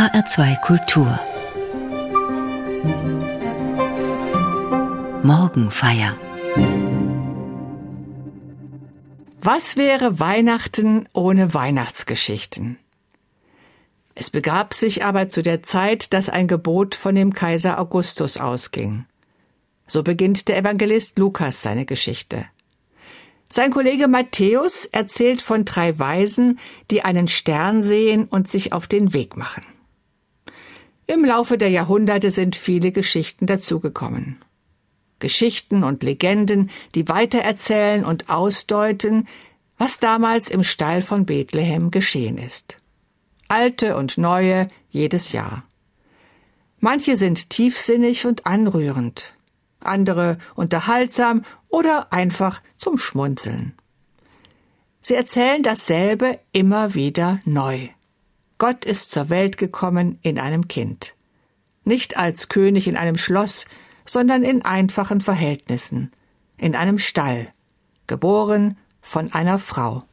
HR2 Kultur Morgenfeier Was wäre Weihnachten ohne Weihnachtsgeschichten? Es begab sich aber zu der Zeit, dass ein Gebot von dem Kaiser Augustus ausging. So beginnt der Evangelist Lukas seine Geschichte. Sein Kollege Matthäus erzählt von drei Weisen, die einen Stern sehen und sich auf den Weg machen. Im Laufe der Jahrhunderte sind viele Geschichten dazugekommen. Geschichten und Legenden, die weitererzählen und ausdeuten, was damals im Stall von Bethlehem geschehen ist. Alte und neue jedes Jahr. Manche sind tiefsinnig und anrührend, andere unterhaltsam oder einfach zum Schmunzeln. Sie erzählen dasselbe immer wieder neu. Gott ist zur Welt gekommen in einem Kind. Nicht als König in einem Schloss, sondern in einfachen Verhältnissen, in einem Stall, geboren von einer Frau.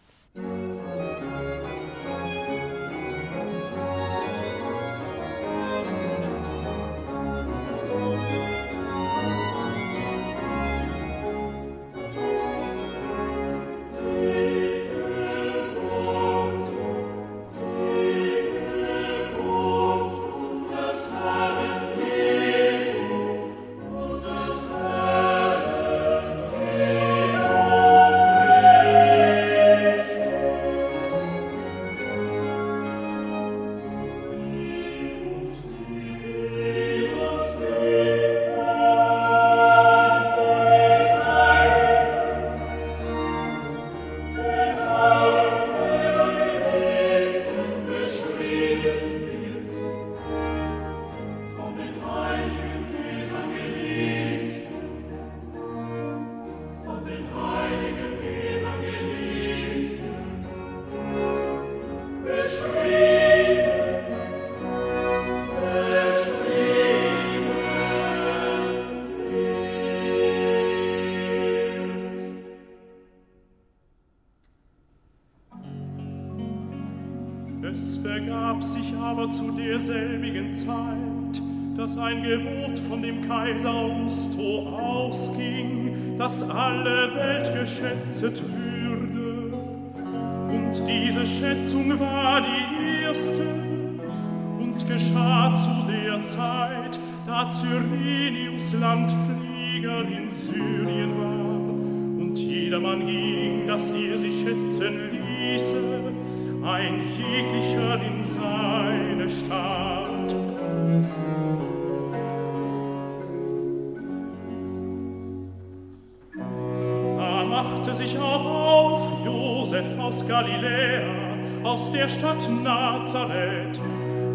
Begab sich aber zu derselbigen Zeit, dass ein Gebot von dem Kaiser Augusto ausging, dass alle Welt geschätzt würde. Und diese Schätzung war die erste und geschah zu der Zeit, da Cyrenius Landflieger in Syrien war. Und jedermann ging, dass er sich schätzen ließe, ein jeglicher in seine Stadt. Da machte sich auch auf Josef aus Galiläa, aus der Stadt Nazareth,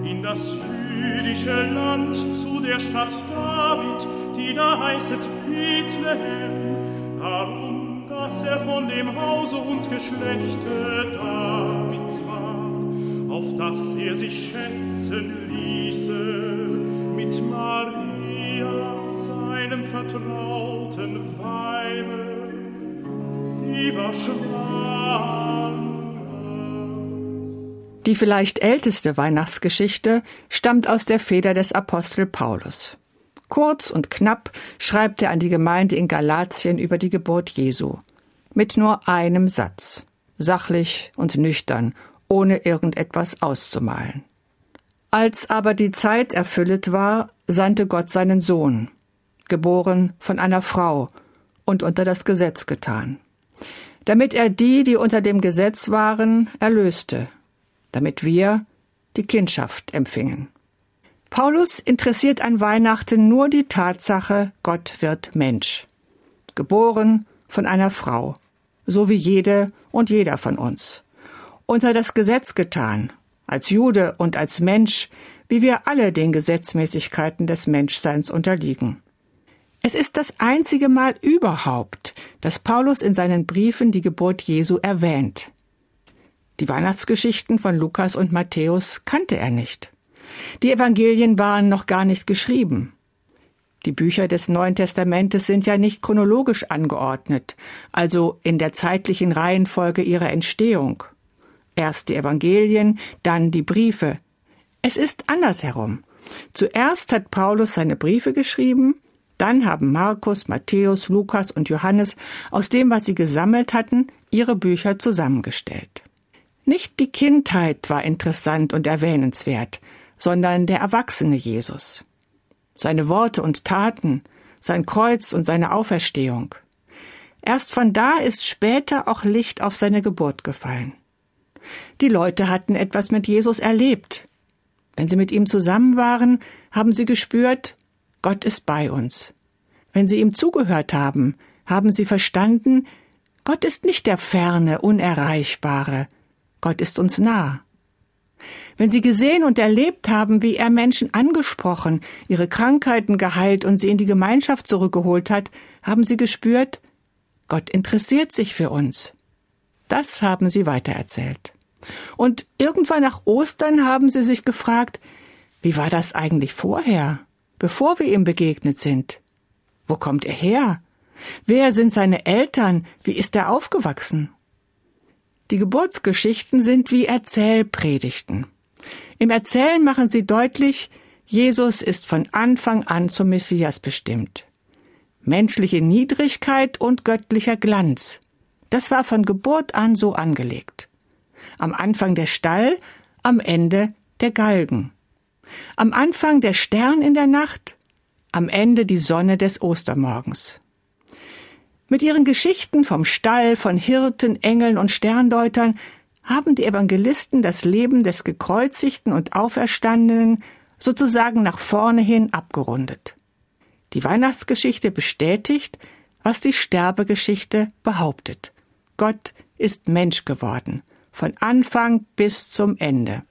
in das jüdische Land zu der Stadt David, die da heißet Bethlehem, darum, dass er von dem Hause und Geschlechte war, auf das er sich schätzen ließe mit Maria, seinem vertrauten Weibe, die war schwanger. Die vielleicht älteste Weihnachtsgeschichte stammt aus der Feder des Apostel Paulus. Kurz und knapp schreibt er an die Gemeinde in Galatien über die Geburt Jesu. Mit nur einem Satz. Sachlich und nüchtern, ohne irgendetwas auszumalen. Als aber die Zeit erfüllet war, sandte Gott seinen Sohn, geboren von einer Frau und unter das Gesetz getan, damit er die, die unter dem Gesetz waren, erlöste, damit wir die Kindschaft empfingen. Paulus interessiert an Weihnachten nur die Tatsache, Gott wird Mensch, geboren von einer Frau, so wie jede und jeder von uns, unter das Gesetz getan, als Jude und als Mensch, wie wir alle den Gesetzmäßigkeiten des Menschseins unterliegen. Es ist das einzige Mal überhaupt, dass Paulus in seinen Briefen die Geburt Jesu erwähnt. Die Weihnachtsgeschichten von Lukas und Matthäus kannte er nicht. Die Evangelien waren noch gar nicht geschrieben. Die Bücher des Neuen Testamentes sind ja nicht chronologisch angeordnet, also in der zeitlichen Reihenfolge ihrer Entstehung. Erst die Evangelien, dann die Briefe. Es ist andersherum. Zuerst hat Paulus seine Briefe geschrieben, dann haben Markus, Matthäus, Lukas und Johannes aus dem, was sie gesammelt hatten, ihre Bücher zusammengestellt. Nicht die Kindheit war interessant und erwähnenswert, sondern der erwachsene Jesus. Seine Worte und Taten, sein Kreuz und seine Auferstehung. Erst von da ist später auch Licht auf seine Geburt gefallen. Die Leute hatten etwas mit Jesus erlebt. Wenn sie mit ihm zusammen waren, haben sie gespürt, Gott ist bei uns. Wenn sie ihm zugehört haben, haben sie verstanden, Gott ist nicht der ferne, unerreichbare, Gott ist uns nah. Wenn sie gesehen und erlebt haben, wie er Menschen angesprochen, ihre Krankheiten geheilt und sie in die Gemeinschaft zurückgeholt hat, haben sie gespürt, Gott interessiert sich für uns. Das haben sie weitererzählt. Und irgendwann nach Ostern haben sie sich gefragt, wie war das eigentlich vorher, bevor wir ihm begegnet sind? Wo kommt er her? Wer sind seine Eltern? Wie ist er aufgewachsen? Die Geburtsgeschichten sind wie Erzählpredigten. Im Erzählen machen sie deutlich, Jesus ist von Anfang an zum Messias bestimmt. Menschliche Niedrigkeit und göttlicher Glanz. Das war von Geburt an so angelegt. Am Anfang der Stall, am Ende der Galgen. Am Anfang der Stern in der Nacht, am Ende die Sonne des Ostermorgens. Mit ihren Geschichten vom Stall, von Hirten, Engeln und Sterndeutern haben die Evangelisten das Leben des gekreuzigten und Auferstandenen sozusagen nach vorne hin abgerundet. Die Weihnachtsgeschichte bestätigt, was die Sterbegeschichte behauptet. Gott ist Mensch geworden, von Anfang bis zum Ende.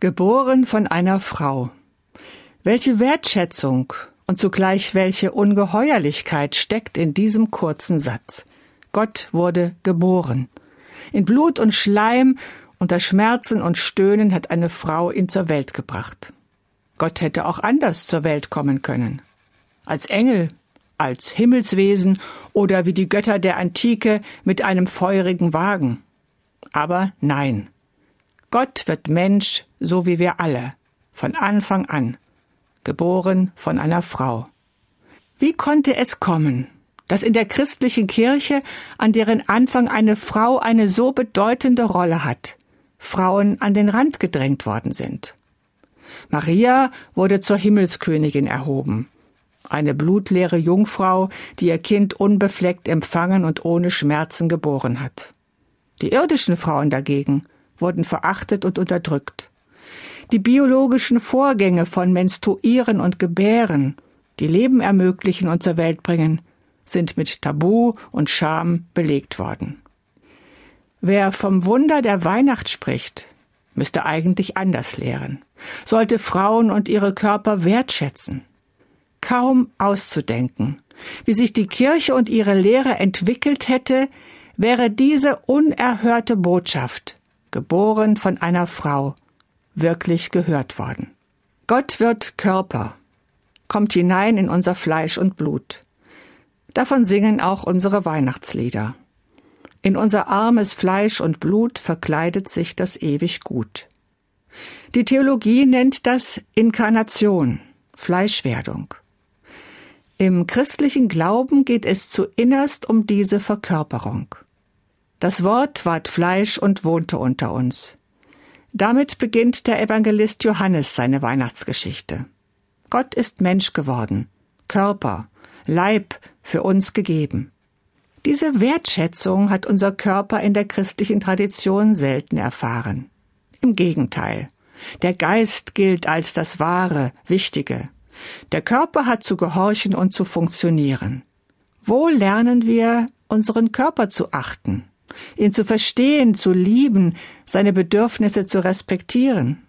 Geboren von einer Frau. Welche Wertschätzung und zugleich welche Ungeheuerlichkeit steckt in diesem kurzen Satz. Gott wurde geboren. In Blut und Schleim, unter Schmerzen und Stöhnen hat eine Frau ihn zur Welt gebracht. Gott hätte auch anders zur Welt kommen können. Als Engel, als Himmelswesen oder wie die Götter der Antike mit einem feurigen Wagen. Aber nein. Gott wird Mensch, so wie wir alle, von Anfang an, geboren von einer Frau. Wie konnte es kommen, dass in der christlichen Kirche, an deren Anfang eine Frau eine so bedeutende Rolle hat, Frauen an den Rand gedrängt worden sind? Maria wurde zur Himmelskönigin erhoben, eine blutleere Jungfrau, die ihr Kind unbefleckt empfangen und ohne Schmerzen geboren hat. Die irdischen Frauen dagegen wurden verachtet und unterdrückt. Die biologischen Vorgänge von Menstruieren und Gebären, die Leben ermöglichen und zur Welt bringen, sind mit Tabu und Scham belegt worden. Wer vom Wunder der Weihnacht spricht, müsste eigentlich anders lehren, sollte Frauen und ihre Körper wertschätzen. Kaum auszudenken, wie sich die Kirche und ihre Lehre entwickelt hätte, wäre diese unerhörte Botschaft, geboren von einer Frau, wirklich gehört worden. Gott wird Körper, kommt hinein in unser Fleisch und Blut. Davon singen auch unsere Weihnachtslieder. In unser armes Fleisch und Blut verkleidet sich das ewig Gut. Die Theologie nennt das Inkarnation, Fleischwerdung. Im christlichen Glauben geht es zuinnerst um diese Verkörperung. Das Wort ward Fleisch und wohnte unter uns. Damit beginnt der Evangelist Johannes seine Weihnachtsgeschichte. Gott ist Mensch geworden, Körper, Leib für uns gegeben. Diese Wertschätzung hat unser Körper in der christlichen Tradition selten erfahren. Im Gegenteil, der Geist gilt als das Wahre, Wichtige. Der Körper hat zu gehorchen und zu funktionieren. Wo lernen wir, unseren Körper zu achten, ihn zu verstehen, zu lieben, seine Bedürfnisse zu respektieren?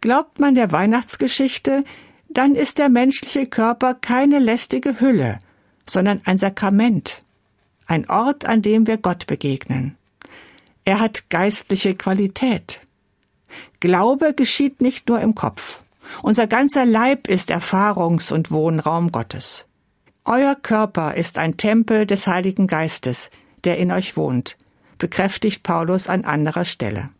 Glaubt man der Weihnachtsgeschichte, dann ist der menschliche Körper keine lästige Hülle, sondern ein Sakrament, ein Ort, an dem wir Gott begegnen. Er hat geistliche Qualität. Glaube geschieht nicht nur im Kopf. Unser ganzer Leib ist Erfahrungs- und Wohnraum Gottes. Euer Körper ist ein Tempel des Heiligen Geistes, der in euch wohnt, bekräftigt Paulus an anderer Stelle.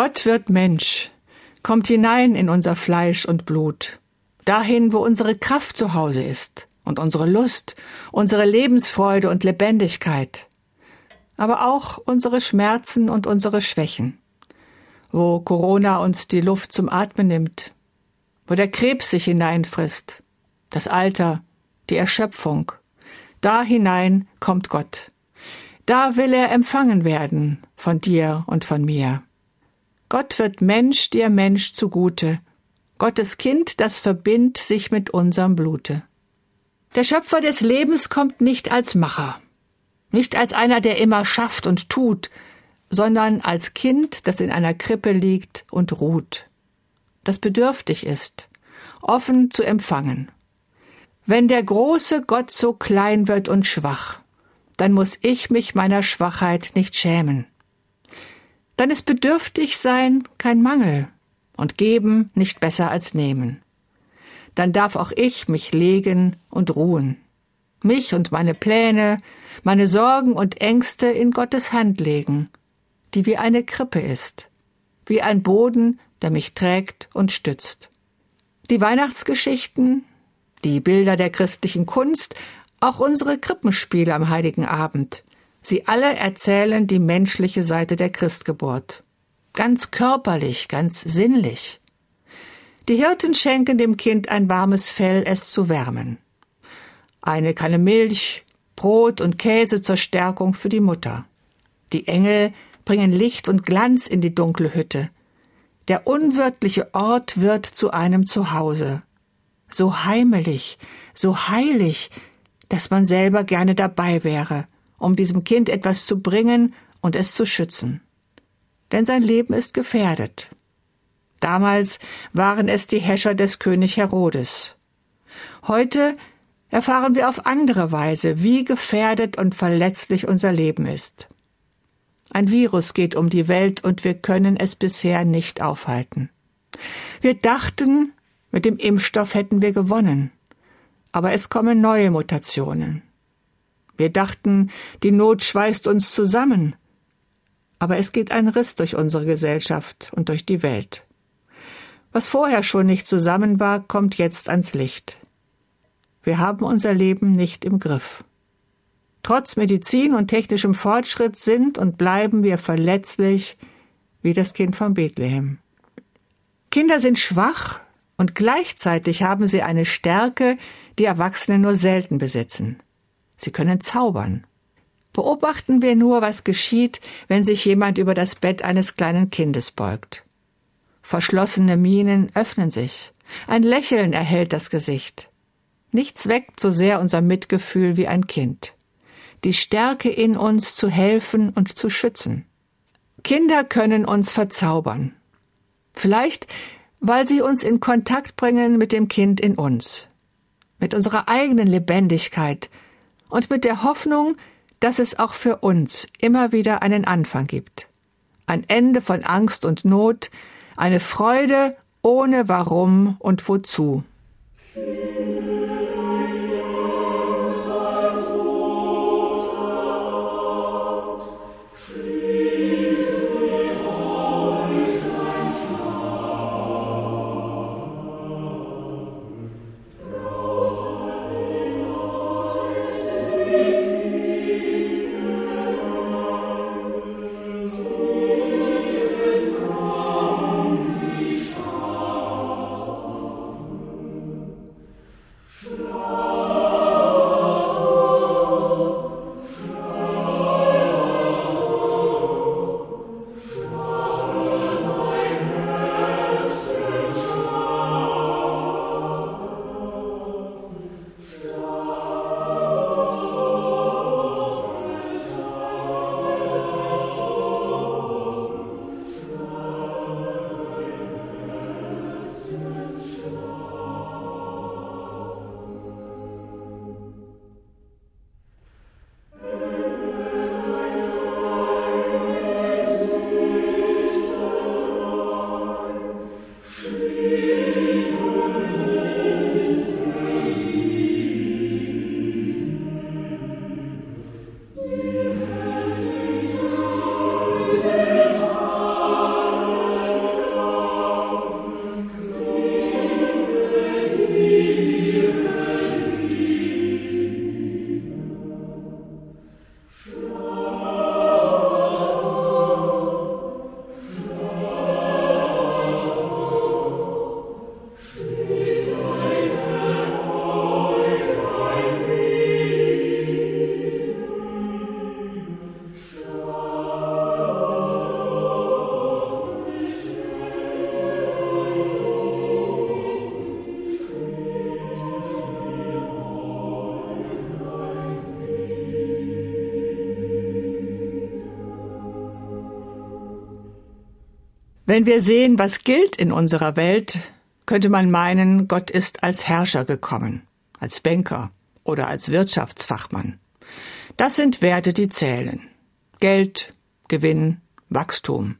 Gott wird Mensch, kommt hinein in unser Fleisch und Blut, dahin, wo unsere Kraft zu Hause ist und unsere Lust, unsere Lebensfreude und Lebendigkeit, aber auch unsere Schmerzen und unsere Schwächen, wo Corona uns die Luft zum Atmen nimmt, wo der Krebs sich hineinfrisst, das Alter, die Erschöpfung, da hinein kommt Gott. Da will er empfangen werden von dir und von mir. Gott wird Mensch, dir Mensch zugute. Gottes Kind, das verbindt sich mit unserem Blute. Der Schöpfer des Lebens kommt nicht als Macher, nicht als einer, der immer schafft und tut, sondern als Kind, das in einer Krippe liegt und ruht, das bedürftig ist, offen zu empfangen. Wenn der große Gott so klein wird und schwach, dann muss ich mich meiner Schwachheit nicht schämen dann ist bedürftig sein kein Mangel und geben nicht besser als nehmen. Dann darf auch ich mich legen und ruhen, mich und meine Pläne, meine Sorgen und Ängste in Gottes Hand legen, die wie eine Krippe ist, wie ein Boden, der mich trägt und stützt. Die Weihnachtsgeschichten, die Bilder der christlichen Kunst, auch unsere Krippenspiele am heiligen Abend, Sie alle erzählen die menschliche Seite der Christgeburt. Ganz körperlich, ganz sinnlich. Die Hirten schenken dem Kind ein warmes Fell, es zu wärmen. Eine Kanne Milch, Brot und Käse zur Stärkung für die Mutter. Die Engel bringen Licht und Glanz in die dunkle Hütte. Der unwirtliche Ort wird zu einem Zuhause. so heimelig, so heilig, dass man selber gerne dabei wäre, um diesem Kind etwas zu bringen und es zu schützen. Denn sein Leben ist gefährdet. Damals waren es die Häscher des König Herodes. Heute erfahren wir auf andere Weise, wie gefährdet und verletzlich unser Leben ist. Ein Virus geht um die Welt und wir können es bisher nicht aufhalten. Wir dachten, mit dem Impfstoff hätten wir gewonnen. Aber es kommen neue Mutationen. Wir dachten, die Not schweißt uns zusammen. Aber es geht ein Riss durch unsere Gesellschaft und durch die Welt. Was vorher schon nicht zusammen war, kommt jetzt ans Licht. Wir haben unser Leben nicht im Griff. Trotz Medizin und technischem Fortschritt sind und bleiben wir verletzlich wie das Kind von Bethlehem. Kinder sind schwach und gleichzeitig haben sie eine Stärke, die Erwachsene nur selten besitzen. Sie können zaubern. Beobachten wir nur, was geschieht, wenn sich jemand über das Bett eines kleinen Kindes beugt. Verschlossene Mienen öffnen sich. Ein Lächeln erhält das Gesicht. Nichts weckt so sehr unser Mitgefühl wie ein Kind. Die Stärke in uns zu helfen und zu schützen. Kinder können uns verzaubern. Vielleicht, weil sie uns in Kontakt bringen mit dem Kind in uns, mit unserer eigenen Lebendigkeit und mit der Hoffnung, dass es auch für uns immer wieder einen Anfang gibt. Ein Ende von Angst und Not, eine Freude ohne Warum und Wozu. Wenn wir sehen, was gilt in unserer Welt, könnte man meinen, Gott ist als Herrscher gekommen, als Banker oder als Wirtschaftsfachmann. Das sind Werte, die zählen. Geld, Gewinn, Wachstum.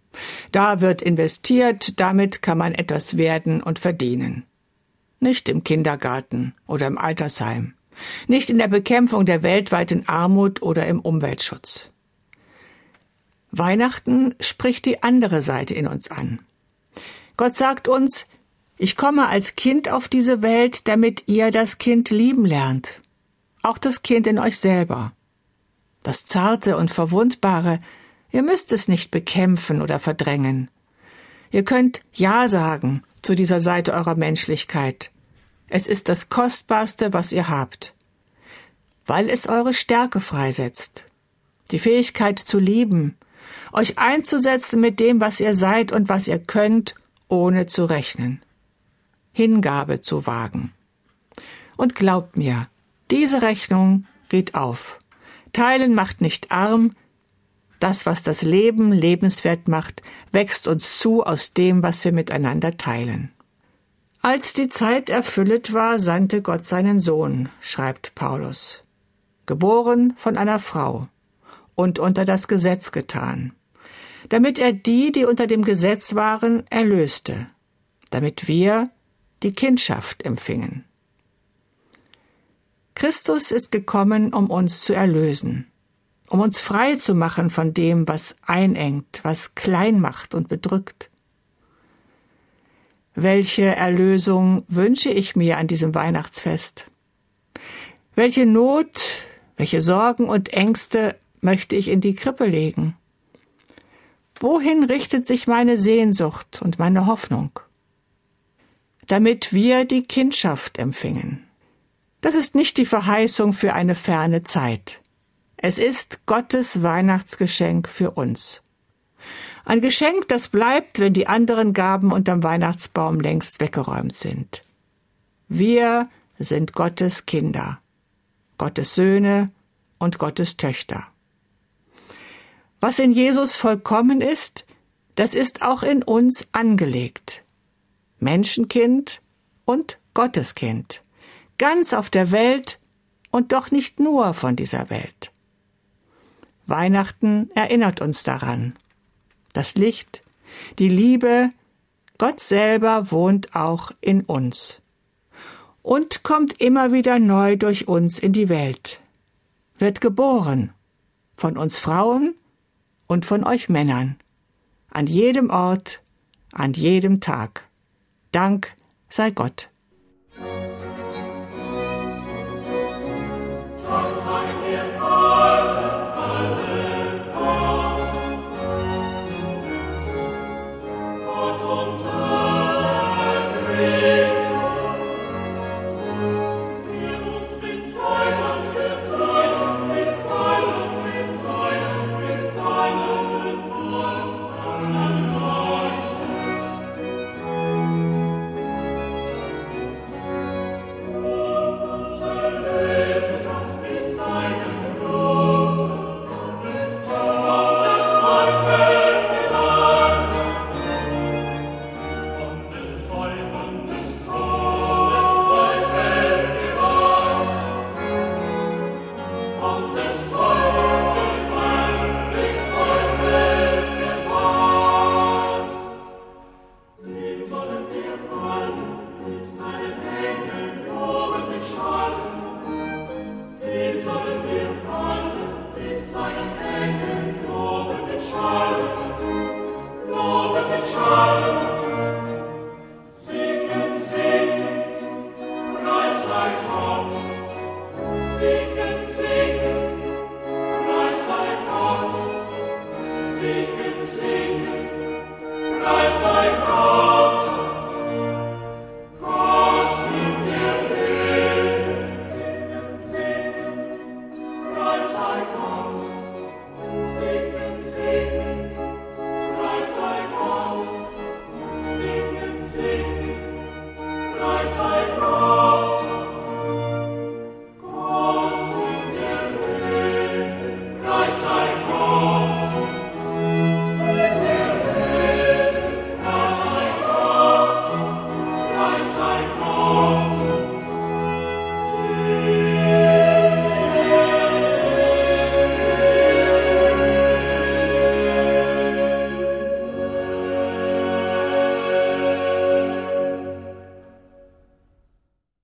Da wird investiert, damit kann man etwas werden und verdienen. Nicht im Kindergarten oder im Altersheim. Nicht in der Bekämpfung der weltweiten Armut oder im Umweltschutz. Weihnachten spricht die andere Seite in uns an. Gott sagt uns, ich komme als Kind auf diese Welt, damit ihr das Kind lieben lernt. Auch das Kind in euch selber. Das Zarte und Verwundbare, ihr müsst es nicht bekämpfen oder verdrängen. Ihr könnt Ja sagen zu dieser Seite eurer Menschlichkeit. Es ist das Kostbarste, was ihr habt. Weil es eure Stärke freisetzt. Die Fähigkeit zu lieben, euch einzusetzen mit dem, was ihr seid und was ihr könnt, ohne zu rechnen. Hingabe zu wagen. Und glaubt mir, diese Rechnung geht auf. Teilen macht nicht arm, das, was das Leben lebenswert macht, wächst uns zu aus dem, was wir miteinander teilen. Als die Zeit erfüllet war, sandte Gott seinen Sohn, schreibt Paulus, geboren von einer Frau und unter das Gesetz getan, damit er die, die unter dem Gesetz waren, erlöste, damit wir die Kindschaft empfingen. Christus ist gekommen, um uns zu erlösen, um uns frei zu machen von dem, was einengt, was klein macht und bedrückt. Welche Erlösung wünsche ich mir an diesem Weihnachtsfest? Welche Not, welche Sorgen und Ängste möchte ich in die Krippe legen? Wohin richtet sich meine Sehnsucht und meine Hoffnung? Damit wir die Kindschaft empfingen. Das ist nicht die Verheißung für eine ferne Zeit. Es ist Gottes Weihnachtsgeschenk für uns. Ein Geschenk, das bleibt, wenn die anderen Gaben unterm Weihnachtsbaum längst weggeräumt sind. Wir sind Gottes Kinder, Gottes Söhne und Gottes Töchter. Was in Jesus vollkommen ist, das ist auch in uns angelegt. Menschenkind und Gotteskind ganz auf der Welt und doch nicht nur von dieser Welt. Weihnachten erinnert uns daran. Das Licht, die Liebe, Gott selber wohnt auch in uns und kommt immer wieder neu durch uns in die Welt, wird geboren, von uns Frauen und von euch Männern, an jedem Ort, an jedem Tag. Dank sei Gott.